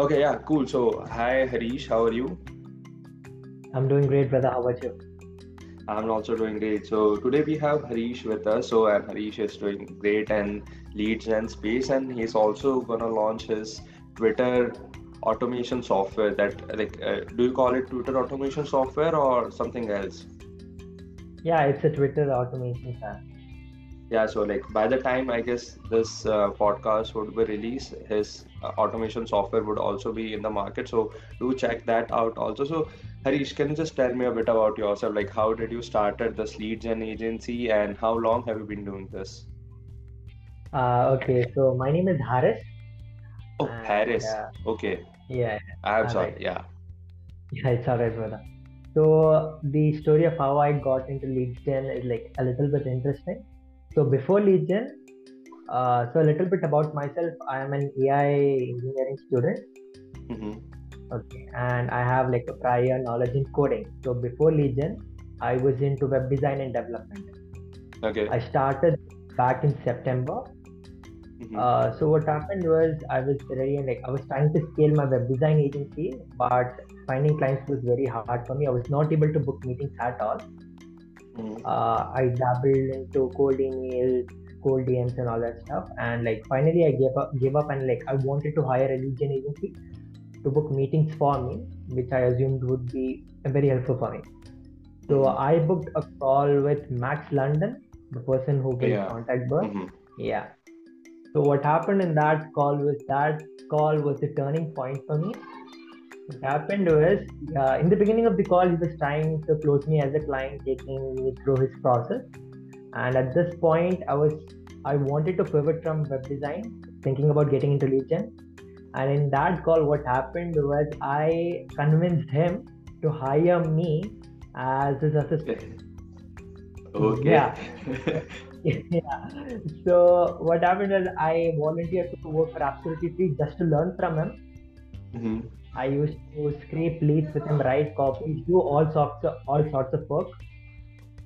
Okay, yeah, cool. So, hi Harish, how are you? I'm doing great, brother. How about you? I'm also doing great. So, today we have Harish with us. So, and Harish is doing great and lead gen space, and he's also gonna launch his Twitter automation software. That like, uh, do you call it Twitter automation software or something else? Yeah, it's a Twitter automation app. Yeah, so like by the time I guess this uh, podcast would be released, his uh, automation software would also be in the market. So do check that out also. So Harish, can you just tell me a bit about yourself? Like how did you started this lead gen agency and how long have you been doing this? Uh, okay, so my name is Haris, Oh, and Haris. Okay, yeah, I'm all sorry. right. Yeah. Yeah, it's alright, brother. So the story of how I got into lead gen is like a little bit interesting. So before lead gen, uh, so a little bit about myself. I am an AI engineering student. Mm-hmm. Okay, and I have like a prior knowledge in coding. So before lead gen, I was into web design and development. Okay. I started back in September Mm-hmm. Uh, so what happened was I was and like I was trying to scale my web design agency, but finding clients was very hard for me. I was not able to book meetings at all. Mm-hmm. Uh, I dabbled into cold emails, cold DMs, and all that stuff. And like finally, I gave up, gave up, and like I wanted to hire a lead gen agency to book meetings for me, which I assumed would be very helpful for me. So Mm-hmm. I booked a call with Max London, the person who built Yeah. Contact. Mm-hmm. Yeah. So what happened in that call was that call was the turning point for me. What happened was uh, in the beginning of the call he was trying to close me as a client, taking me through his process. And at this point, I was I wanted to pivot from web design, thinking about getting into lead gen. And in that call, what happened was I convinced him to hire me as his assistant. Okay. Yeah. yeah. So what happened was I volunteered to work for absolutely free just to learn from him. Mm-hmm. I used to scrape leads with him, write copies, do all sorts of all sorts of work.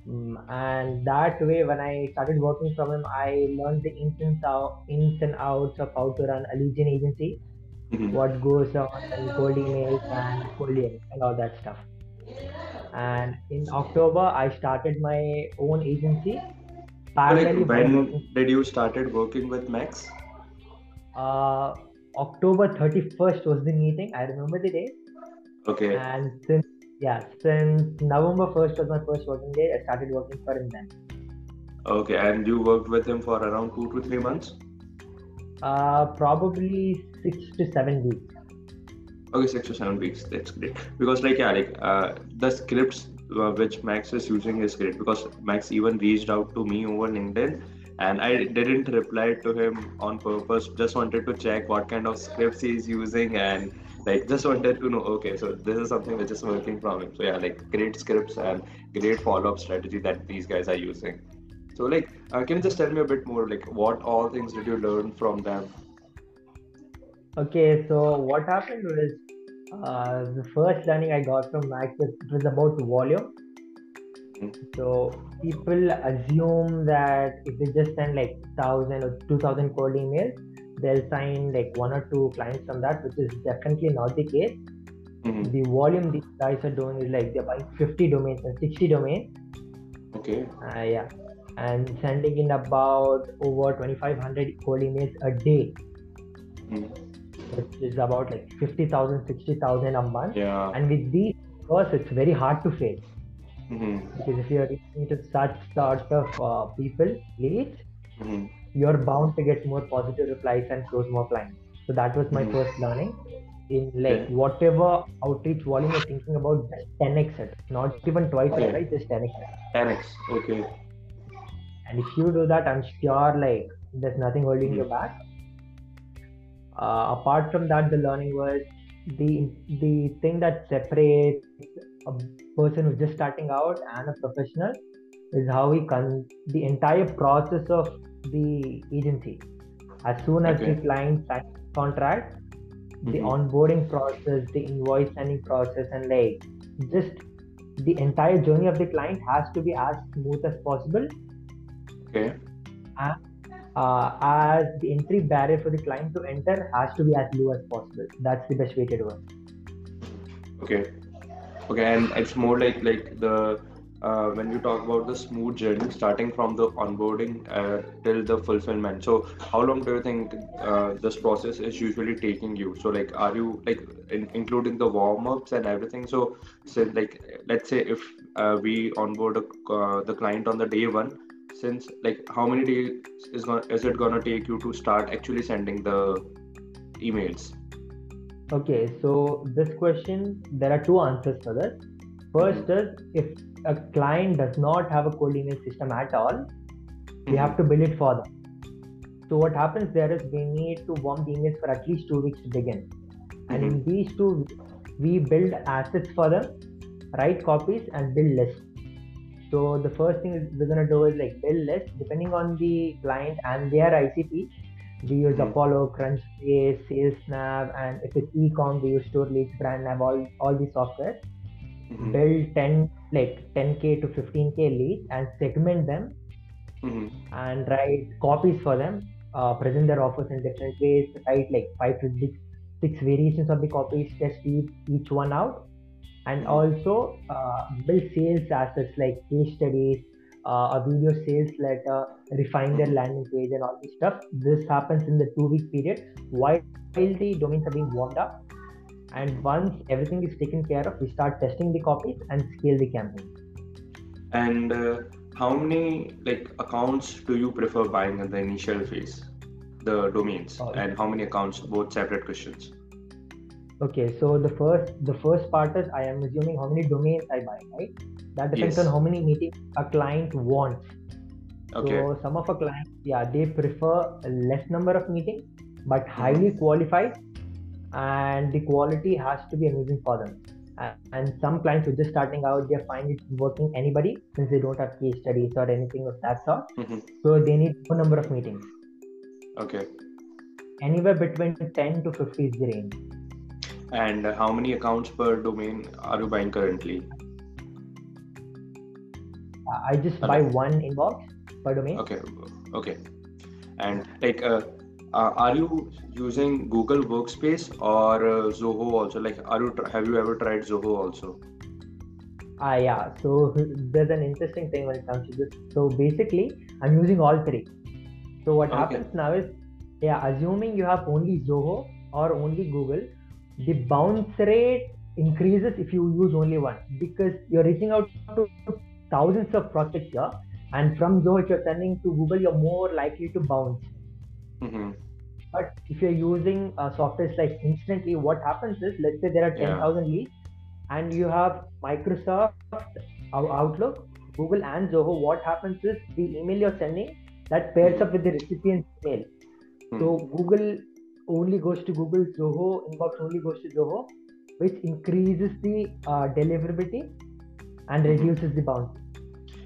Mm, and that way, when I started working from him, I learned the ins and, out, ins and outs of how to run a gen agency, Mm-hmm. what goes on in cold emails and cold DMs and all that stuff. And in October, I started my own agency like when did you started working with Max? Uh, October 31st was the meeting. I remember the day. Okay. And since, yeah, since November 1st was my first working day, I started working for him then. Okay. And you worked with him for around two to three months? Uh, probably six to seven weeks. Okay, six to seven weeks. That's great. Because like yeah, like uh, the scripts uh, which Max is using is great because Max even reached out to me over LinkedIn and I didn't reply to him on purpose. Just wanted to check what kind of scripts he's using and like just wanted to know. Okay, so this is something which is working from him. So yeah, like great scripts and great follow-up strategy that these guys are using. So like, uh, can you just tell me a bit more? Like, what all things did you learn from them? Okay, so what happened was uh, the first learning I got from Max was, was about volume. So people assume that if they just send like thousand or two thousand cold emails, they'll sign like one or two clients from that, which is definitely not the case. Mhm. The volume these guys are doing is like they're buying 50 domains and 60 domains. Okay. Uh, yeah, and sending in about over 2,500 cold emails a day, Mhm. which is about like 50,000, 60,000 a month. Yeah. And with these, of course, it's very hard to fail Mhm. because if you're reaching to such sort of uh, people, leads, Mhm. you're bound to get more positive replies and close more clients. So that was my Mhm. first learning. In like Okay. whatever outreach volume you're thinking about, just 10x it, not even twice Okay. it, right? Just 10x 10x. Okay. And if you do that, I'm sure like there's nothing holding you Mhm. back. Uh, apart from that, the learning was the the thing that separates a person who's just starting out and a professional is how we con the entire process of the agency. As soon as Okay. the client signs contract, the Mhm. onboarding process, the invoice sending process, and like just the entire journey of the client has to be as smooth as possible Okay. And uh, as the entry barrier for the client to enter has to be as low as possible. That's the best way to do it. Okay. Okay, and it's more like like the uh, when you talk about the smooth journey starting from the onboarding uh, till the fulfillment. So how long do you think uh, this process is usually taking you? So like are you like in, including the warm-ups and everything? So so like let's say if uh, we onboard a, uh, the client on the day one since like how many days is gonna, is it gonna take you to start actually sending the emails okay so this question there are two answers for this 1st mm-hmm. is if a client does not have a cold email system at all, mm-hmm. we have to build it for them. So what happens there is we need to warm the emails for at least two weeks to begin. Mm-hmm. And in mm-hmm. these two we build assets for them, write copies and build lists. So the first thing we're gonna do is like build lists depending on the client and their ICP. We use mm-hmm. Apollo, Crunchbase, SalesNav, and if it's e-com, we use StoreLeads, BrandNav, all all these software. Mm-hmm. Build 10 like 10k to 15k leads and segment them mm-hmm. and write copies for them uh, present their offers in different ways write like five to six, six variations of the copies test each, each one out and mm-hmm. also uh, build sales assets like case studies uh, a video sales letter refine their mm-hmm. landing page and all this stuff. This happens in the two week period while the domains are being warmed up. And once everything is taken care of we start testing the copies and scale the campaign. And uh, how many like accounts do you prefer buying in the initial phase the domains? Oh, and how many accounts both separate questions? Okay so the first the first part is i am assuming how many domains i buy right that depends yes. on how many meetings a client wants okay. so some of our clients yeah they prefer a less number of meetings but highly mm-hmm. qualified and the quality has to be amazing for them. And some clients who are just starting out, they find it working anybody since they don't have case studies or anything of that sort. Mm-hmm. So they need a number of meetings. Okay. Anywhere between 10 to 50 is the range. And how many accounts per domain are you buying currently? I just buy one inbox per domain. Okay. Okay. And like, uh, uh, are you using Google Workspace or uh, Zoho also? Like, are you have you ever tried Zoho also? Ah, uh, yeah. So there's an interesting thing when it comes to this. So basically, I'm using all three. So what okay. happens now is, yeah, assuming you have only Zoho or only Google, the bounce rate increases if you use only one because you're reaching out to thousands of prospects here, and from Zoho, if you're sending to Google, you're more likely to bounce Mm-hmm. But if you're using uh, software like Instantly, what happens is, let's say there are 10,000 yeah. leads and you have Microsoft Outlook, Google, and Zoho. What happens is the email you're sending that pairs up with the recipient's email. Mm-hmm. So Google only goes to Google, Zoho inbox only goes to Zoho, which increases the uh, deliverability and mm-hmm. reduces the bounce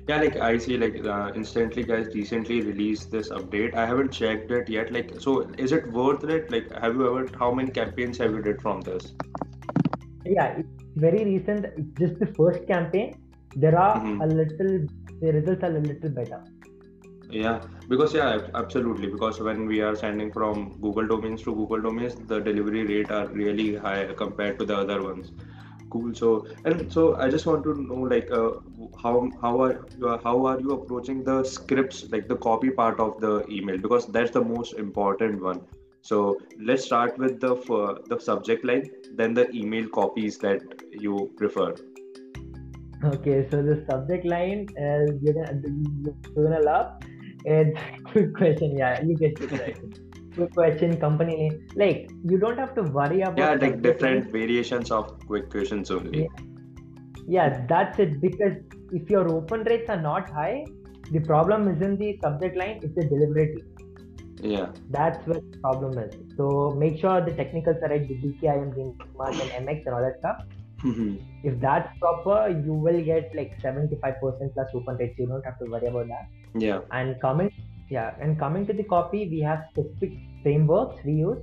yeah like i see like uh, instantly guys recently released this update. I haven't checked it yet like so is it worth it? Like have you ever how many campaigns have you did from this? Yeah very recent. Just the first campaign. There are mm-hmm. a little the results are a little better. Yeah because yeah absolutely because when we are sending from google domains to google domains the delivery rate are really high compared to the other ones cool so and so i just want to know like uh, how how are you how are you approaching the scripts like the copy part of the email? Because that's the most important one. So let's start with the uh, the subject line then the email copies that you prefer. Okay so the subject line is you're gonna, you're gonna laugh. It's quick question. Yeah you get it right quick question company name. Like you don't have to worry about yeah like different variations of quick questions only. Yeah. yeah that's it. Because if your open rates are not high the problem isn't the subject line it's the delivery yeah. That's what the problem is. So make sure the technicals are right the dkim dmarc and mx and all that stuff. Mm-hmm. if that's proper you will get like 75% plus open rates. You don't have to worry about that. Yeah. And comment yeah and coming to the copy we have specific frameworks we use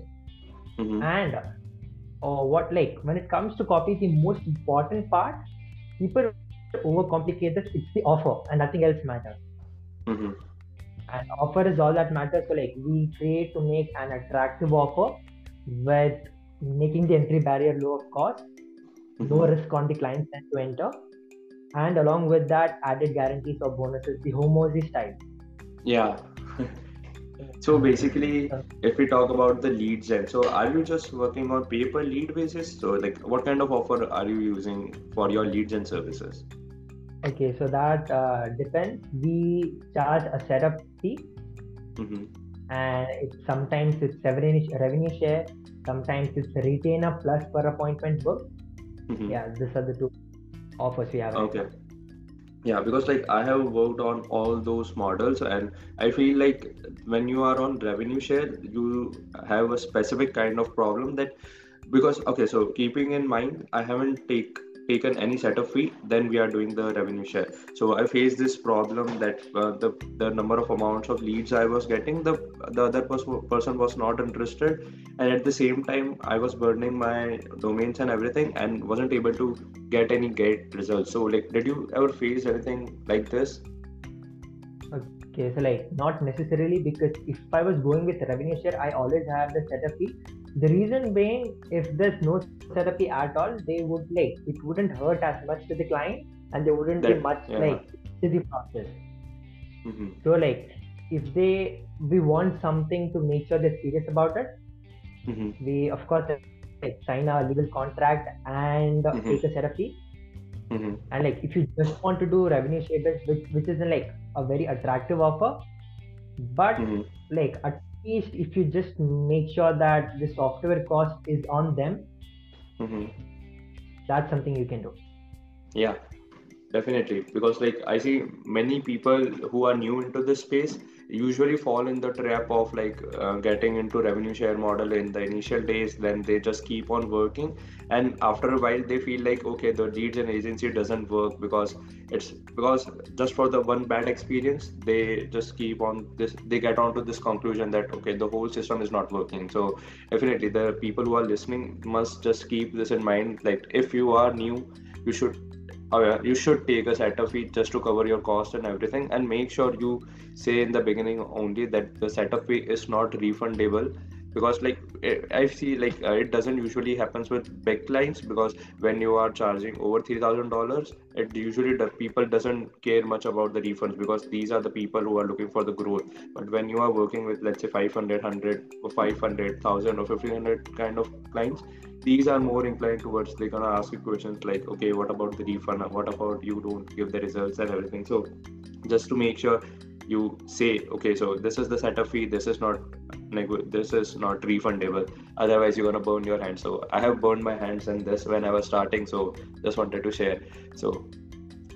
mm-hmm. and uh, what like when it comes to copy the most important part people overcomplicate this it's the offer and nothing else matters mm-hmm. and offer is all that matters. So like we create to make an attractive offer with making the entry barrier low of cost, Mhm. low risk on the client end to enter, and along with that added guarantees or bonuses, the Hormozi style. Yeah. So basically, if we talk about the leads end, so are you just working on pay per lead basis? So like, what kind of offer are you using for your leads and services? Okay, so that uh, depends. We charge a setup fee, Mm-hmm. and it, sometimes it's revenue revenue share, sometimes it's retainer plus per appointment book. Mm-hmm. Yeah, these are the two offers we have. right Okay. Yeah, because like I have worked on all those models, and I feel like when you are on revenue share, you have a specific kind of problem that because okay, so keeping in mind, I haven't take taken any setup fee, then we are doing the revenue share. So I faced this problem that uh, the the number of amounts of leads I was getting, the the other pers- person was not interested, and at the same time I was burning my domains and everything, and wasn't able to get any great results. So like, did you ever face anything like this? Okay, so like not necessarily because if I was going with revenue share, I always have the setup fee. The reason being, if there's no therapy at all, they would like it wouldn't hurt as much to the client, and there wouldn't be much yeah. like to the process. hmm So like if they we want something to make sure they're serious about it, hmm we of course like sign a legal contract and Mhm. take a therapy. fee. hmm And like if you just want to do revenue share which which isn't like a very attractive offer, but hmm like at least if you just make sure that the software cost is on them, hmm that's something you can do. Yeah, definitely. Because like I see many people who are new into this space usually fall in the trap of like uh, getting into revenue share model in the initial days. Then they just keep on working, and after a while they feel like okay, the lead gen agency doesn't work because it's because just for the one bad experience they just keep on this. They get on to this conclusion that okay, the whole system is not working. So definitely the people who are listening must just keep this in mind. Like if you are new, you should you should take a setup fee just to cover your cost and everything and make sure you say in the beginning only that the setup fee is not refundable because like eh, i see like uh, it doesn't usually happens with big clients because when you are charging over $3000 it usually the people doesn't care much about the refunds because these are the people who are looking for the growth. But when you are working with let's say 500 100 or 500 1000 or 1500 kind of clients these are more inclined towards they're gonna ask you questions like okay what about the refund? What about you don't give the results and everything? So just to make sure you say okay so this is the setup fee this is not nego- this is not refundable. Otherwise you're gonna burn your hands so i have burned my hands in this when i was starting so just wanted to share. So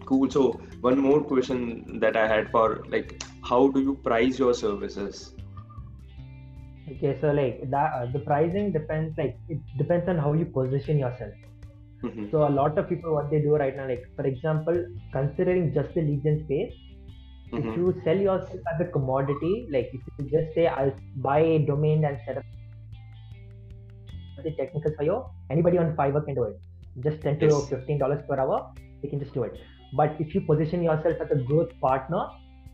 cool. So one more question that i had for like how do you price your services? Okay, so like that uh, the pricing depends like it depends on how you position yourself. Mhm, So a lot of people what they do right now, like for example, considering just the lead gen space, if mhm, you sell yourself as a commodity, like if you just say I'll buy a domain and set up the technicals for you, anybody on Fiverr can do it. Just ten to Yes. fifteen dollars per hour, they can just do it. But if you position yourself as a growth partner,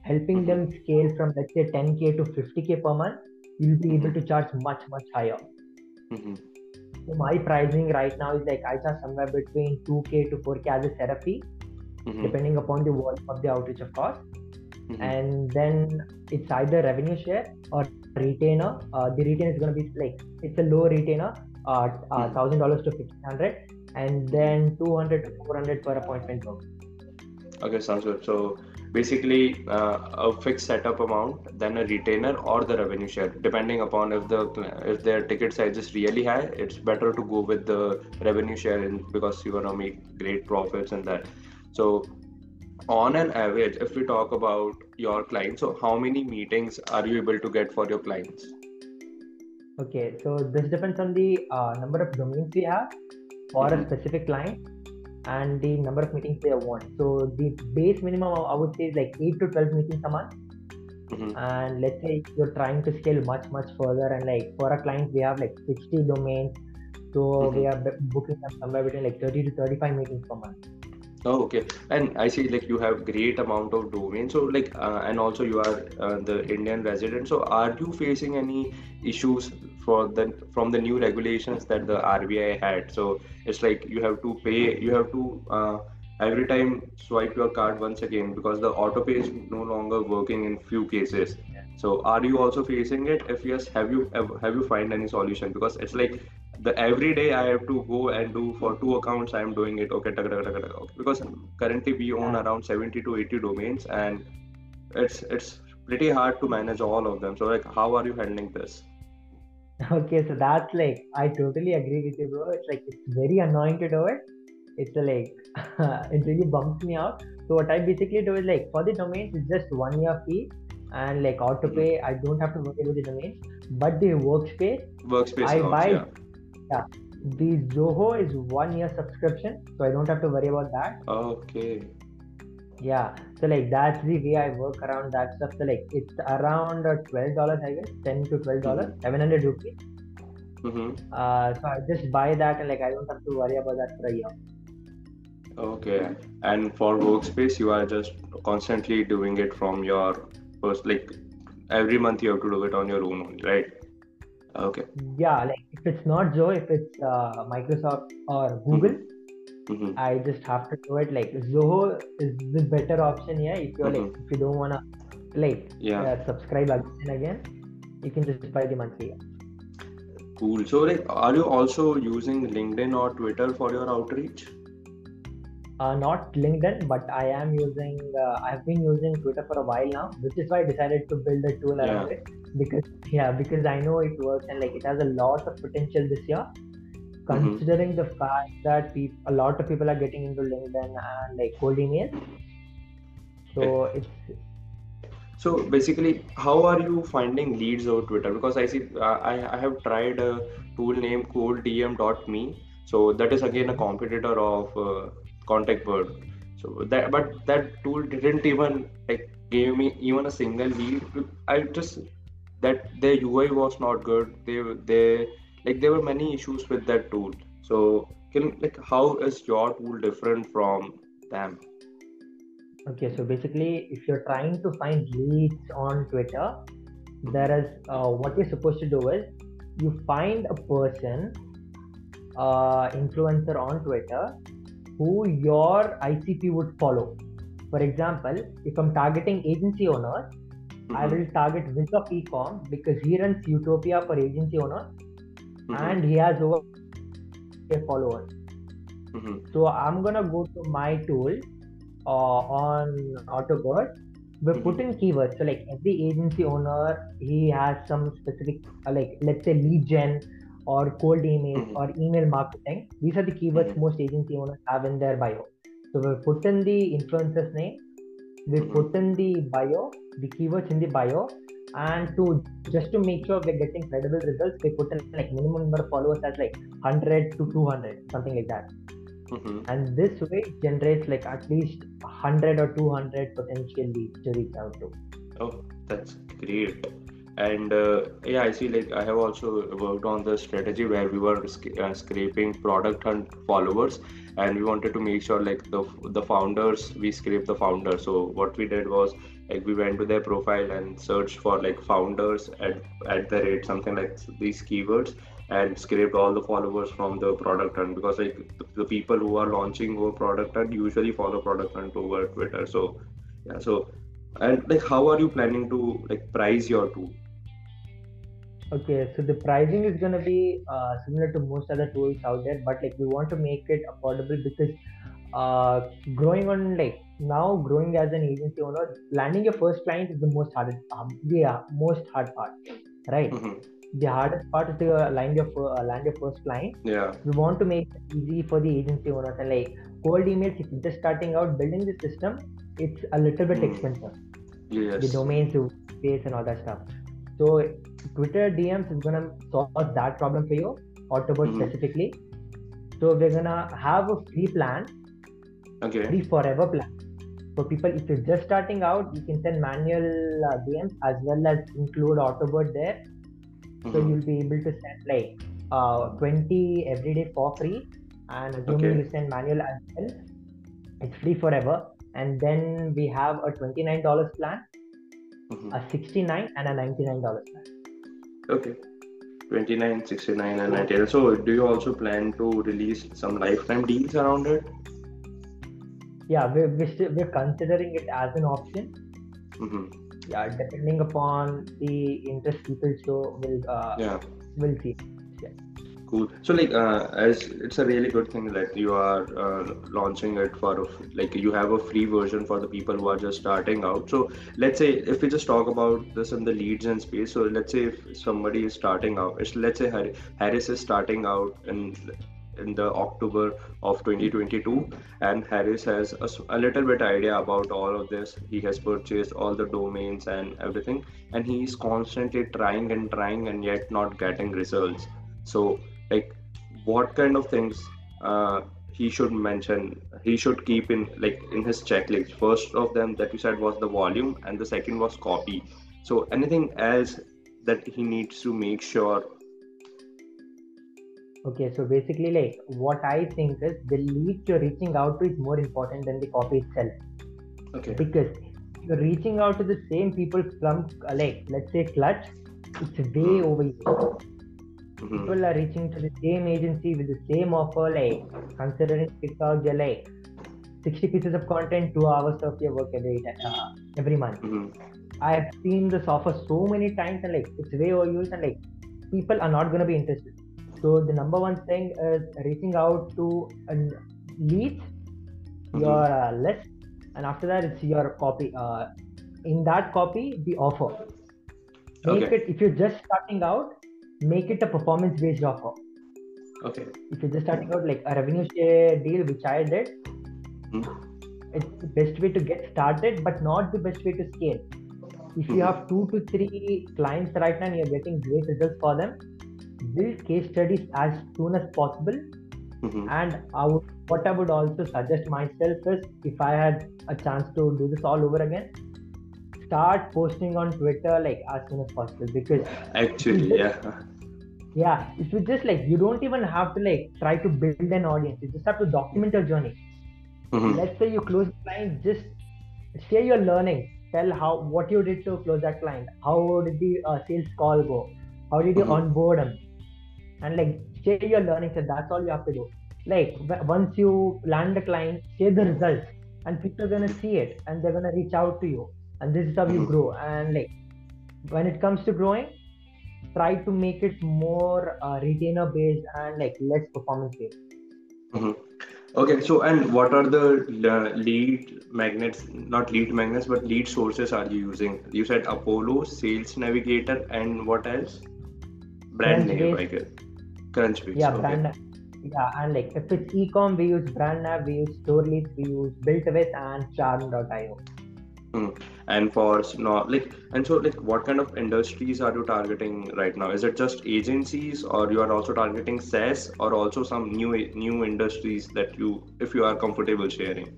helping Mhm. them scale from let's say 10k to 50k per month, you'll be able to charge much much higher. mhm, So my pricing right now is like I charge somewhere between 2k to 4k as a setup fee, mhm, depending upon the volume of the outreach of course. Mhm, and then it's either revenue share or retainer. Uh, the retainer is going to be like it's a low retainer, uh, uh, Mhm. thousand dollars to fifteen hundred, and then two hundred to four hundred per appointment book. Okay, sounds good. So basically, uh, a fixed setup amount, then a retainer or the revenue share, depending upon if the if their ticket size is really high, it's better to go with the revenue share in, because you're gonna make great profits in that. So on an average, if we talk about your clients, so how many meetings are you able to get for your clients? Okay, so this depends on the uh, number of domains we have for a Mhm. specific client and the number of meetings they want. So the base minimum I would say is like eight to twelve meetings a month. Mhm, and let's say you're trying to scale much much further and like for a client we have like 60 domains so we Mhm. are b- booking them somewhere between like 30 to 35 meetings per month Oh, okay. And I see like you have great amount of domain. So like, uh, and also you are uh, the Indian resident. So are you facing any issues for the from the new regulations that the RBI had? So it's like you have to pay, you have to uh, every time swipe your card once again because the auto pay is no longer working in few cases. So are you also facing it? If yes, have you have you find any solution? Because it's like the every day I have to go and do for two accounts. I am doing it. Okay, okay. because currently we own around 70 to 80 domains, and it's it's pretty hard to manage all of them. So like, how are you handling this? Okay, so that's like I totally agree with you, bro. It's like it's very annoying to do it. It's like it really bumps me out. So what I basically do is like for the domains, it's just one year fee and like auto hmm. pay. I don't have to worry about the domains, but the workspace, Workspace I accounts, buy yeah. Yeah. The Zoho is one year subscription, so I don't have to worry about that. Okay. Yeah, so like that's the way I work around that stuff. So like it's around twelve dollars, I guess, ten to twelve dollars, seven hundred rupees. Mm-hmm. Uh, so I just buy that and like I don't have to worry about that for a year. Okay. And for workspace, you are just constantly doing it from your first, like every month you have to do it on your own, only, right? Okay. Yeah, like if it's not Zoho, if it's uh, Microsoft or Google, Mm-hmm. I just have to do it. Like Zoho is the better option here. If you're like if you don't wanna like Yeah. uh, subscribe again again, you can just buy the monthly. Cool. So, like, are you also using LinkedIn or Twitter for your outreach? Uh, not LinkedIn, but I am using. Uh, I've been using Twitter for a while now, which is why I decided to build a tool around it. Because yeah, because I know it works and like it has a lot of potential this year. Considering the fact that peop- a lot of people are getting into LinkedIn and like cold emails, so it's So, basically, how are you finding leads over Twitter? Because I see, uh, I, I have tried a tool named ColdDM.me. So, that is again a competitor of uh, Contact Bird. So, that, but that tool didn't even like give me even a single lead. I just that their UI was not good. They they like there were many issues with that tool. So can like how is your tool different from them? okay. So basically, if you're trying to find leads on Twitter, there is uh, what you're supposed to do is you find a person, uh, influencer on Twitter, who your ICP would follow. For example, if I'm targeting agency owners, I Mhm, will target Wiz of Ecom because he runs Utopia for agency owners mhm, and he has over followers. mhm, So I'm gonna go to my tool uh, on Autobird. We Mhm. put in keywords. So like every agency owner, he has some specific uh, like let's say lead gen or cold email Mhm. or email marketing. These are the keywords Mhm. most agency owners have in their bio. So we put in the influencer's name, we Mhm. put in the bio, the keywords in the bio, and to just to make sure we're getting credible results, we put in like minimum number of followers as like 100 to 200, something like that mhm. and this way it generates like at least 100 or 200 potential leads to reach out to Oh, that's great. And uh, yeah, I see. Like I have also worked on the strategy where we were uh, scraping product hunt followers, and we wanted to make sure like the the founders we scrape the founders. So what we did was like we went to their profile and searched for like founders at at the rate something like these keywords and scraped all the followers from the product hunt because like the, the people who are launching over product hunt usually follow product hunt over Twitter. So yeah, so and like how are you planning to like price your tool okay so the pricing is going to be uh, similar to most other tools out there but like we want to make it affordable because uh, growing on like now growing as an agency owner landing your first client is the most hardest um, the uh, most hard part right? Mhm. the hardest part is to uh, land your uh, land your first client. Yeah. We want to make it easy for the agency owners and like cold emails if you're just starting out building the system it's a little bit Hmm. expensive. Yes. The domains the space and all that stuff. So twitter dms is gonna solve that problem for you Autobird Mhm. specifically so we're gonna have a free plan okay free forever plan for people if you're just starting out you can send manual uh, dms as well as include Autobird there so Mhm. you'll be able to send like uh, 20 every day for free and assuming Okay. you send manual as well it's free forever. And then we have a $29 plan, Mhm. a 69 and a $99 plan. Okay. 29, 69, and 90. So, do you also plan to release some lifetime deals around it? Yeah, we're, we're, still, we're considering it as an option. hmm Yeah, depending upon the interest people show, we'll, uh, Yeah. we'll see. Cool. So, like, uh, as it's a really good thing that you are uh, launching it for, a like, you have a free version for the people who are just starting out. So, let's say if we just talk about this in the lead gen space. So, let's say if somebody is starting out, let's say Haris is starting out in in the October of 2022, and Haris has a little bit idea about all of this. He has purchased all the domains and everything, and he is constantly trying and trying and yet not getting results. So, like, what kind of things uh, he should mention? He should keep in like in his checklist. First of them that you said was the volume, and the second was copy. So, anything else that he needs to make sure? Okay, so basically, like what I think is the lead you're reaching out to is more important than the copy itself Okay. because you're reaching out to the same people from like let's say Clutch, it's way overused. Mhm. People are reaching to the same agency with the same offer, like considering TikTok, they're like 60 pieces of content, two hours of your work every uh, every month. Mhm. I have seen this offer so many times and like it's way overused and like people are not gonna be interested. So the number one thing is reaching out to a leads, your uh, list, and after that it's your copy. Uh, in that copy, the offer. Make Okay. it if you're just starting out, make it a performance-based offer. Okay. If you're just starting out like a revenue share deal, which I did, Mhm. it's the best way to get started, but not the best way to scale. If you Mhm. have two to three clients right now and you're getting great results for them, build case studies as soon as possible. Mhm. And I would, what I would also suggest myself is if I had a chance to do this all over again, start posting on Twitter like as soon as possible because Actually, yeah. yeah, if you just like you don't even have to like try to build an audience, you just have to document your journey. Mhm. let's say you close the client just share your learning tell how what you did to close that client how did the uh, sales call go how did you Mhm. onboard them and like share your learnings and that's all you have to do like w- once you land the client share the results and people are gonna see it and they're gonna reach out to you and this is how you Mhm. grow and like when it comes to growing try to make it more uh, retainer based and like less performance based Mhm. Okay, so and what are the uh, lead magnets, not lead magnets, but lead sources are you using? You said Apollo, Sales Navigator, and what else? Brand name. I guess. Crunchbase. yeah okay. brand yeah and like if it's ecom we use brand nav we use stories we use built with and charm.io And for s- no, like, and so like, what kind of industries are you targeting right now? Is it just agencies, or you are also targeting SaaS, or also some new new industries that you, if you are comfortable sharing?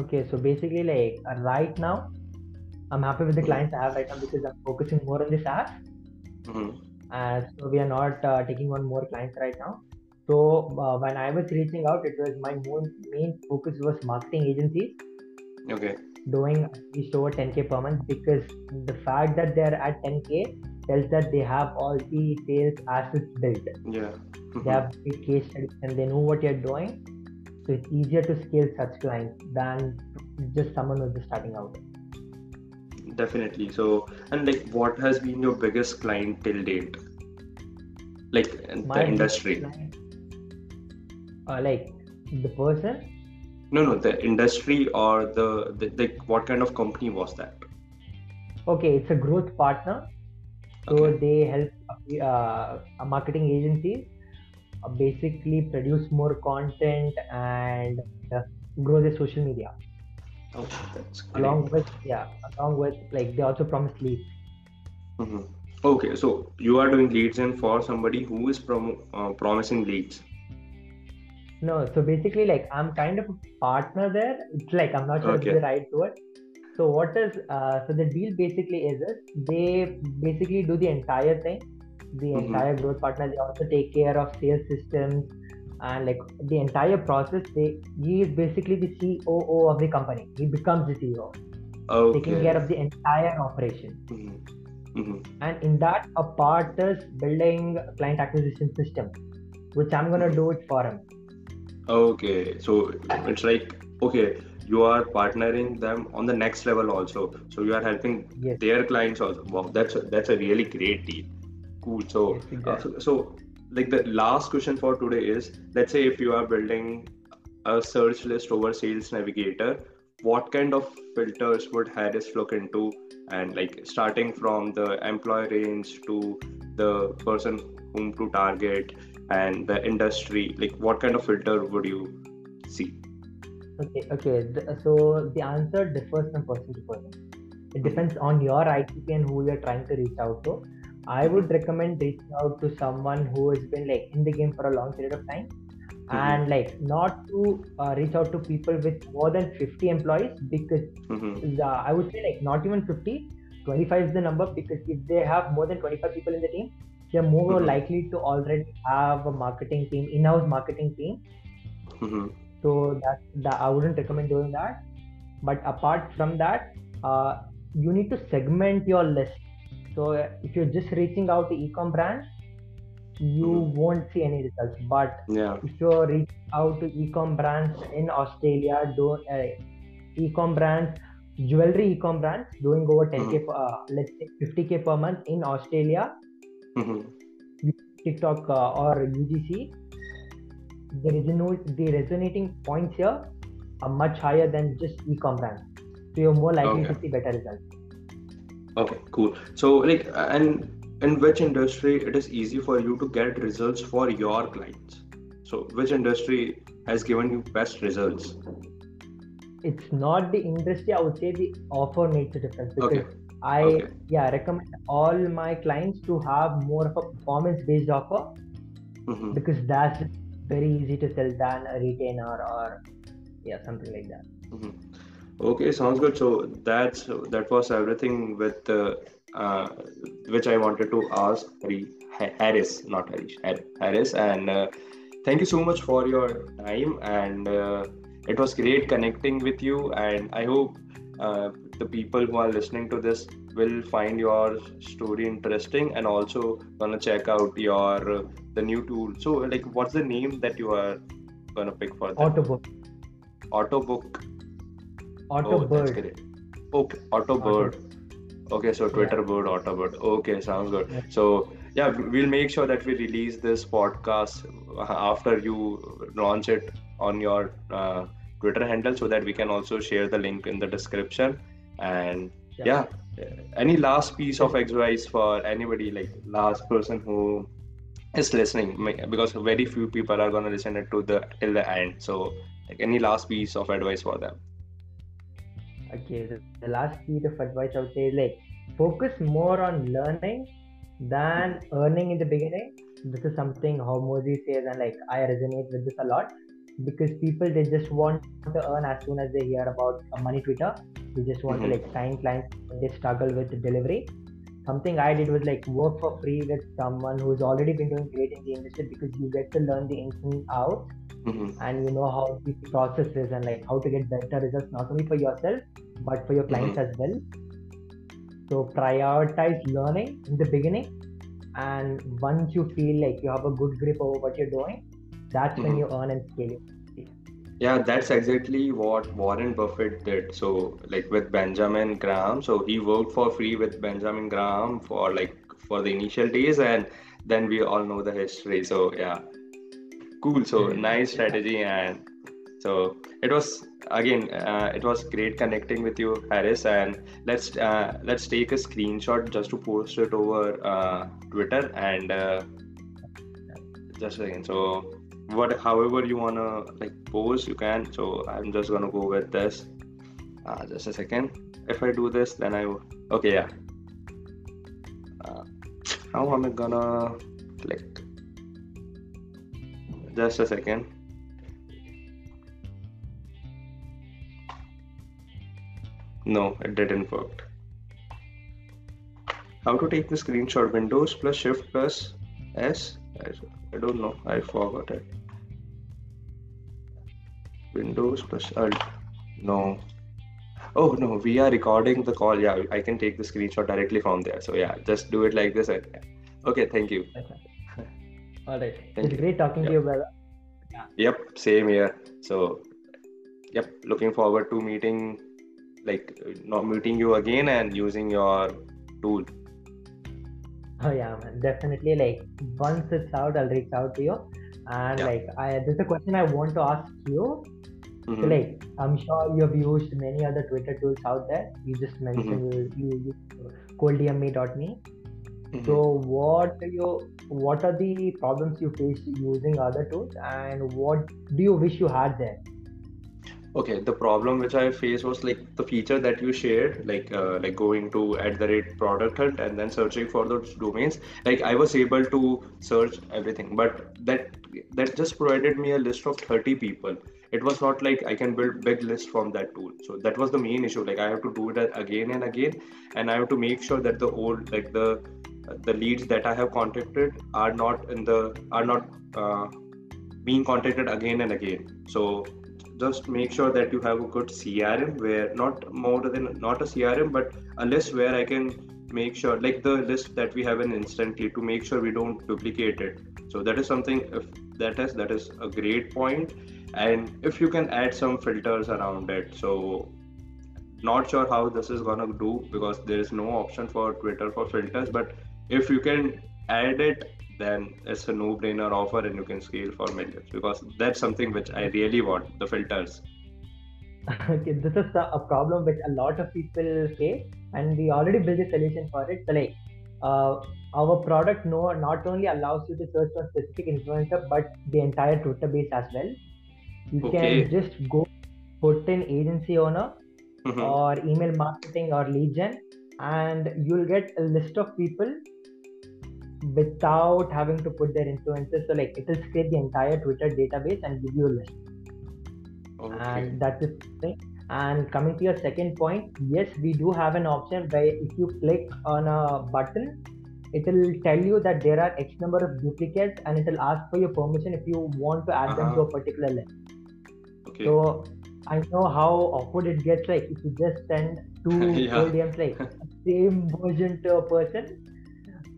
okay so basically like uh, right now i'm happy with the clients i have right now because i'm focusing more on the SaaS Mhm. uh, so we are not uh, taking on more clients right now so uh, when i was reaching out it was my main focus was marketing agencies Okay. Doing least over 10k per month because the fact that they're at 10k tells that they have all the sales assets built Yeah. Mhm. they have big case studies and they know what you're doing. So it's easier to scale such clients than just someone who's just starting out. Definitely. So, and like, what has been your biggest client till date? Like in the industry? client- Uh, like the person, No, no, the industry or the, the like, what kind of company was that? okay, it's a growth partner. So Okay. they help uh, a marketing agencies uh, basically produce more content and uh, grow their social media. Oh, that's great. Along with yeah, along with like they also promise leads. Mhm. Okay, so you are doing leads in for somebody who is prom- uh, promising leads. No, so basically, like I'm kind of a partner there. It's like I'm not sure Okay. if the right word. So what is uh, so the deal basically is this: they basically do the entire thing, the Mhm. entire growth partner. They also take care of sales systems, and like the entire process they he is basically the coo of the company he becomes the ceo okay taking care of the entire operation Mhm. Mhm. and in that a part is building client acquisition system which i'm gonna do it for him Okay, so it's like okay, you are partnering them on the next level also. So you are helping Yes. their clients also. Wow, that's a, that's a really great deal. Cool. So, Yes, uh, so so like the last question for today is let's say if you are building a search list over Sales Navigator, what kind of filters would Haris look into? And like starting from the employee range to the person whom to target and the industry, like what kind of filter would you see? Okay, okay. So the answer differs from person to person. It depends on your ICP and who you're trying to reach out to. I would recommend reaching out to someone who has been like in the game for a long period of time, and like not to uh, reach out to people with more than 50 employees because Mhm. the, I would say like not even 50, 25 is the number because if they have more than 25 people in the team, they're more Mhm. likely to already have a marketing team, in-house marketing team Mhm. so that, that i wouldn't recommend doing that but apart from that uh, you need to segment your list so uh, if you're just reaching out to ecom brands you Mhm. won't see any results but Yeah. if you're reaching out to ecom brands in australia do uh, ecom brands jewelry ecom brands doing over 10k per- uh, let's say 50k per month in australia Mhm. tiktok uh, or ugc the, resono- the resonating points here are much higher than just e-com brands. So you're more likely Okay. to see better results. Okay, cool. So, like, and in which industry it is easy for you to get results for your clients? So, which industry has given you best results? It's not the industry, I would say the offer makes a difference because Okay. I Okay. yeah recommend all my clients to have more of a performance based offer Mhm. because that's very easy to sell than a retainer or yeah something like that. Mhm. Okay, sounds good. So that's that was everything with uh, uh, which I wanted to ask Haris, not Harish, Haris, and uh, thank you so much for your time. And uh, it was great connecting with you. And I hope uh, the people who are listening to this will find your story interesting and also gonna check out your uh, the new tool. So, like, what's the name that you are gonna pick for that? Autobook, Autobook. Auto Oh, that's Bird. Okay, Autobird. Okay, so Twitter bird, Autobird. Okay, sounds good. Yeah. So yeah, we'll make sure that we release this podcast after you launch it on your uh, Twitter handle, so that we can also share the link in the description. And Sure. yeah, any last piece of advice for anybody, like last person who is listening, because very few people are gonna listen it to the till the end. So like any last piece of advice for them. Okay, the, the last piece of advice I would say is like focus more on learning than earning in the beginning. This is something Hormozi says, and like I resonate with this a lot because people they just want to earn as soon as they hear about a money Twitter. They just want Mhm. to like sign clients. They struggle with the delivery. Something I did was like work for free with someone who's already been doing great in the industry because you get to learn the ins and outs Mhm. and you know how the process is and like how to get better results not only for yourself but for your clients as well so prioritize learning in the beginning and once you feel like you have a good grip over what you're doing that's when Mhm. you earn and scale it Yeah, that's exactly what Warren Buffett did. So, like with Benjamin Graham, so he worked for free with Benjamin Graham for like for the initial days, and then we all know the history. So, yeah, cool. So, nice strategy, and so it was again, uh, it was great connecting with you, Haris. And let's uh, let's take a screenshot just to post it over uh, Twitter and uh, just a second. So what however you wanna like pose you can. So i'm just gonna go with this. Uh, just a second. If i do this then i okay yeah. Uh, how am i gonna click? Just a second. No it didn't work. How to take the screenshot windows plus shift plus s I, don't know i forgot it Windows plus Alt. No. Oh no, we are recording the call. Yeah, I can take the screenshot directly from there. So yeah, just do it like this. Okay, thank you. All right. Thank it's you. great talking to you, brother. Yeah. Yep, same here. So, yep, looking forward to meeting, like, uh, not meeting you again and using your tool. Oh yeah, man. Definitely. Like once it's out, I'll reach out to you. And Yeah. like, I there's a question I want to ask you. So Mhm. like, I'm sure you've used many other Twitter tools out there. You just mentioned Mm-hmm. you you use coldme.me. Mhm. So what do you what are the problems you face using other tools, and what do you wish you had there? Okay, the problem which I faced was like the feature that you shared, like uh, like going to at the rate product hunt and then searching for those domains. Like I was able to search everything, but that that just provided me a list of 30 people. It was not like I can build big list from that tool. So that was the main issue. Like I have to do it again and again, and I have to make sure that the old like the the leads that I have contacted are not in the are not uh, being contacted again and again. So just make sure that you have a good crm where not more than not a crm but a list where i can make sure like the list that we have in instantly to make sure we don't duplicate it. So that is something if that is that is a great point. And if you can add some filters around it so not sure how this is gonna do because there is no option for twitter for filters but if you can add it then it's a no-brainer offer and you can scale for millions because that's something which I really want the filters. okay, this is a problem which a lot of people face, and we already built a solution for it. So like, uh, our product no not only allows you to search for specific influencer, but the entire Twitter base as well. You Okay. can just go put in agency owner Mhm. or email marketing or lead gen, and you'll get a list of people without having to put their influencers. So like, it will scrape the entire Twitter database and give you a list Okay. and that is thing. And coming to your second point, yes, we do have an option where if you click on a button, it will tell you that there are X number of duplicates and it will ask for your permission if you want to add them to Uh-huh. a particular list. Okay. So I know how awkward it gets like if you just send two Yeah. DMs like same version to a person.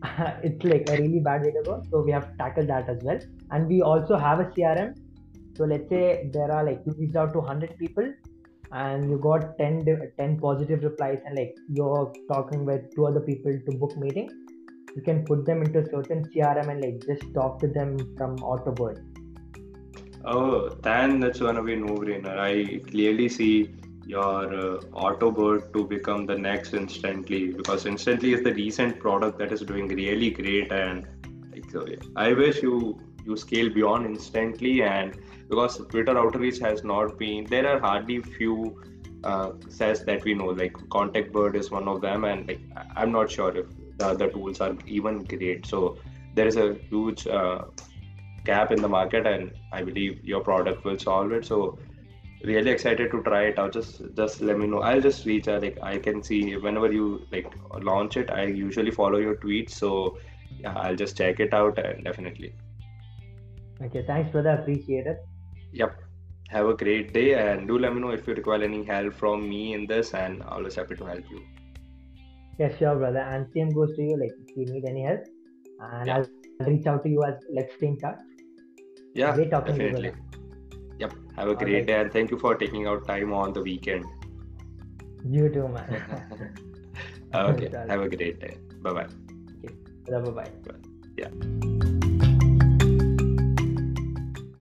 it's like a really bad way to go. So we have tackled that as well. And we also have a CRM. So let's say there are like you reached out to 100 people and you got 10, 10 positive replies and like you're talking with two other people to book meeting. You can put them into a certain CRM and like just talk to them from Autobird. Oh, then that's gonna be no-brainer. I clearly see your uh, Autobird to become the next Instantly because Instantly is the recent product that is doing really great and like yeah. I wish you you scale beyond Instantly and because Twitter outreach has not been there are hardly few uh, SaaS that we know like Contact Bird is one of them and like I'm not sure if the other tools are even great. So there is a huge uh, gap in the market and i believe your product will solve it so really excited to try it out just just let me know i'll just reach out like i can see whenever you like launch it i usually follow your tweets so yeah i'll just check it out and definitely Okay, thanks brother, appreciate it. yep have a great day and do let me know if you require any help from me in this and always happy to help you Yeah, sure, brother. And same goes to you. Like, if you need any help, and Yeah. I'll reach out to you as let's stay in touch. yeah Great talking to you, definitely yep have a great right. day and thank you for taking out time on the weekend. You too, man. okay have a great day. Bye bye Bye bye. yeah